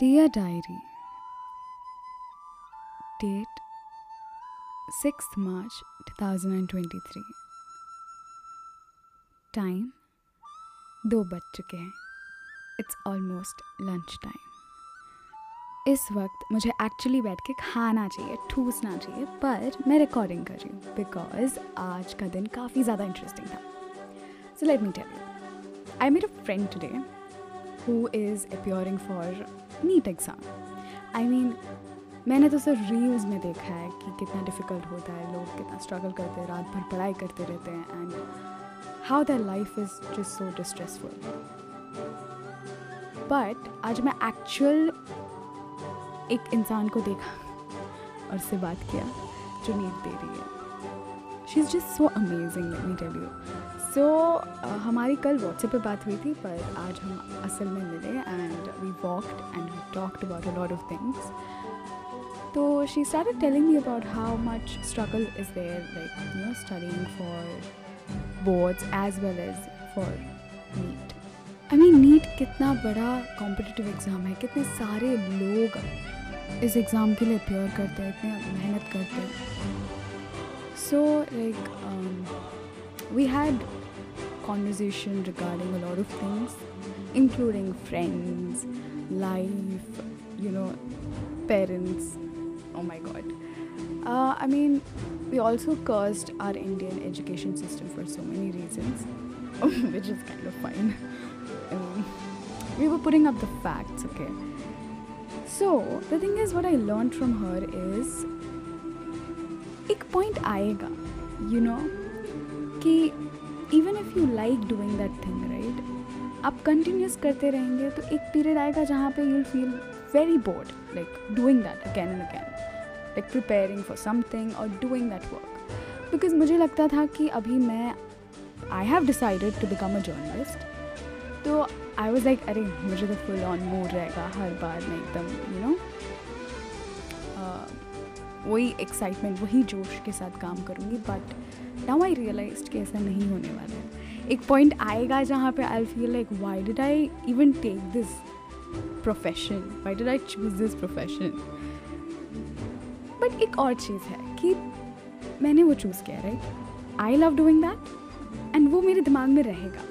Dear Diary, date 6th March 2023. Time दो बज चुके हैं। इट्स ऑलमोस्ट लंच टाइम इस वक्त मुझे एक्चुअली बैठ के खाना चाहिए ठूसना चाहिए पर मैं रिकॉर्डिंग कर रही हूँ बिकॉज़ आज का दिन काफ़ी ज़्यादा इंटरेस्टिंग था। So let me tell you I made a friend today who is appearing for NEET exam I mean मैंने तो सिर्फ़ रील्स में देखा है कि कितना डिफ़िकल्ट होता है, लोग कितना स्ट्रगल करते हैं, रात भर पढ़ाई करते रहते हैं and how their life is just so distressful but आज मैं एक्चुअल एक इंसान को देखा और उससे बात किया, जो नीट दे रही है। She is just so amazing me tell you so हमारी कल व्हाट्सएप पे बात हुई थी, पर आज हम असल में मिले and we walked and we talked about a lot of things तो she started telling me about how much struggle is there, like, you know, studying for boards as well as for NEET I mean NEET कितना बड़ा competitive exam है, कितने सारे लोग इस exam के लिए अपेयर करते हैं, इतने मेहनत करते हैं। So like we had conversation regarding a lot of things including friends life you know parents oh my god uh, i mean we also cursed our indian education system for so many reasons which is kind of fine um, we were putting up the facts okay so the thing is what i learned from her is एक point आएगा you know कि even if you like doing that thing right आप continues करते रहेंगे तो एक period आएगा जहाँ पे you'll feel very bored like doing that again and again like preparing for something और डूइंग दैट वर्क बिकॉज़ मुझे लगता था कि अभी मैं I have decided to become a journalist तो आई वॉज़ लाइक अरे, मुझे तो फुल ऑन मूड रहेगा हर बार मैं एकदम यू नो वही एक्साइटमेंट वही जोश के साथ काम करूँगी बट नाउ आई रियलाइज़ कि ऐसा नहीं होने वाला है। एक पॉइंट आएगा जहाँ पे I feel like why did I even take this profession why did I choose this profession but एक और चीज़ है कि मैंने वो चूज़ किया right I love doing that and वो मेरे दिमाग में रहेगा।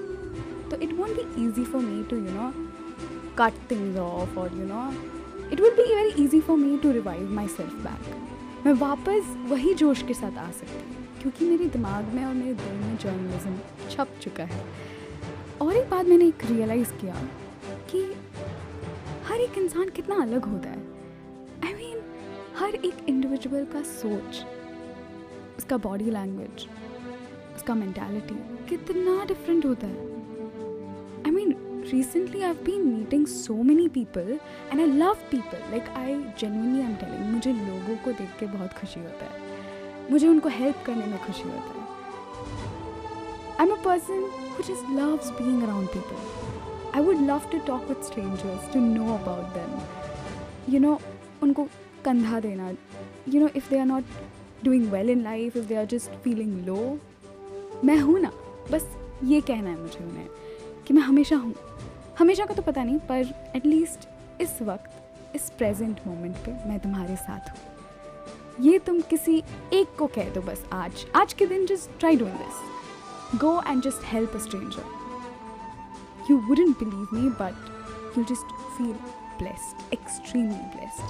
तो it won't be easy for me to you know cut things off और you know it will be very easy for me to revive myself back मैं वापस वही जोश के साथ आ सकती हूँ। क्योंकि मेरे दिमाग में और मेरे दिल में जर्नलिज्म छप चुका है। और एक बात मैंने एक रियलाइज़ किया कि हर एक इंसान कितना अलग होता है। आई I मीन mean, हर एक इंडिविजुअल का सोच उसका बॉडी लैंग्वेज उसका मैंटेलिटी कितना डिफरेंट होता है। I mean recently I've been meeting so many people and I love people. Like I genuinely am telling मुझे लोगों को देख के बहुत खुशी होता है। मुझे उनको हेल्प करने में खुशी होता है। I am a person who just loves being around people I would love to talk with strangers to know about them you know उनको कंधा देना। You know if they are not doing well in life if they are just feeling low मैं हूँ ना। बस ये कहना है मुझे उन्हें कि मैं हमेशा हूँ। हमेशा का तो पता नहीं, पर एटलीस्ट इस वक्त, इस प्रेजेंट मोमेंट पे मैं तुम्हारे साथ हूँ। ये तुम किसी एक को कह दो बस आज। आज के दिन just try doing this go and just help a stranger you wouldn't believe me but you just feel blessed extremely blessed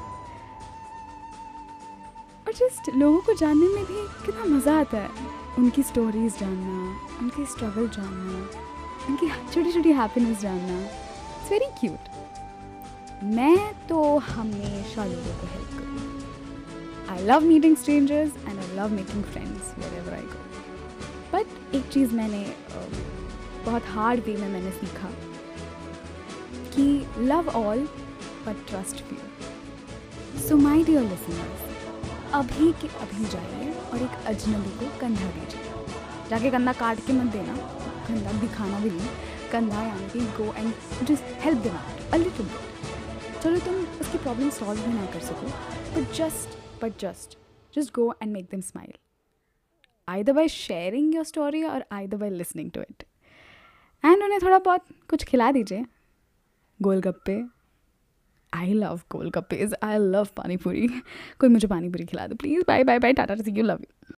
और जस्ट लोगों को जानने में भी कितना मज़ा आता है। उनकी स्टोरीज जानना, उनकी स्ट्रगल जानना, उनकी छोटी छोटी हैप्पीनेस जानना। इट्स वेरी क्यूट मैं तो हमेशा लोगों को हेल्प करूँ I love meeting strangers and I love making friends wherever I go but एक चीज़ मैंने बहुत हार्ड वे में मैंने सीखा कि love all but trust few so my dear listeners अभी के, अभी जाइए और एक अजनबी को कंधा दीजिए। जाके कंधा काट के मत देना, कंधा दिखाना भी नहीं, कंधा यानी कि go and just help out a little bit चलो तुम उसकी प्रॉब्लम सॉल्व भी ना कर सको but just but just just go and make them smile either by sharing your story or either by listening to it. And उन्हें थोड़ा बहुत कुछ खिला दीजिए। Golgappe. I love गोलगप्पेज I love pani puri. कोई मुझे पानी पूरी खिला दो please bye bye bye tata see you love you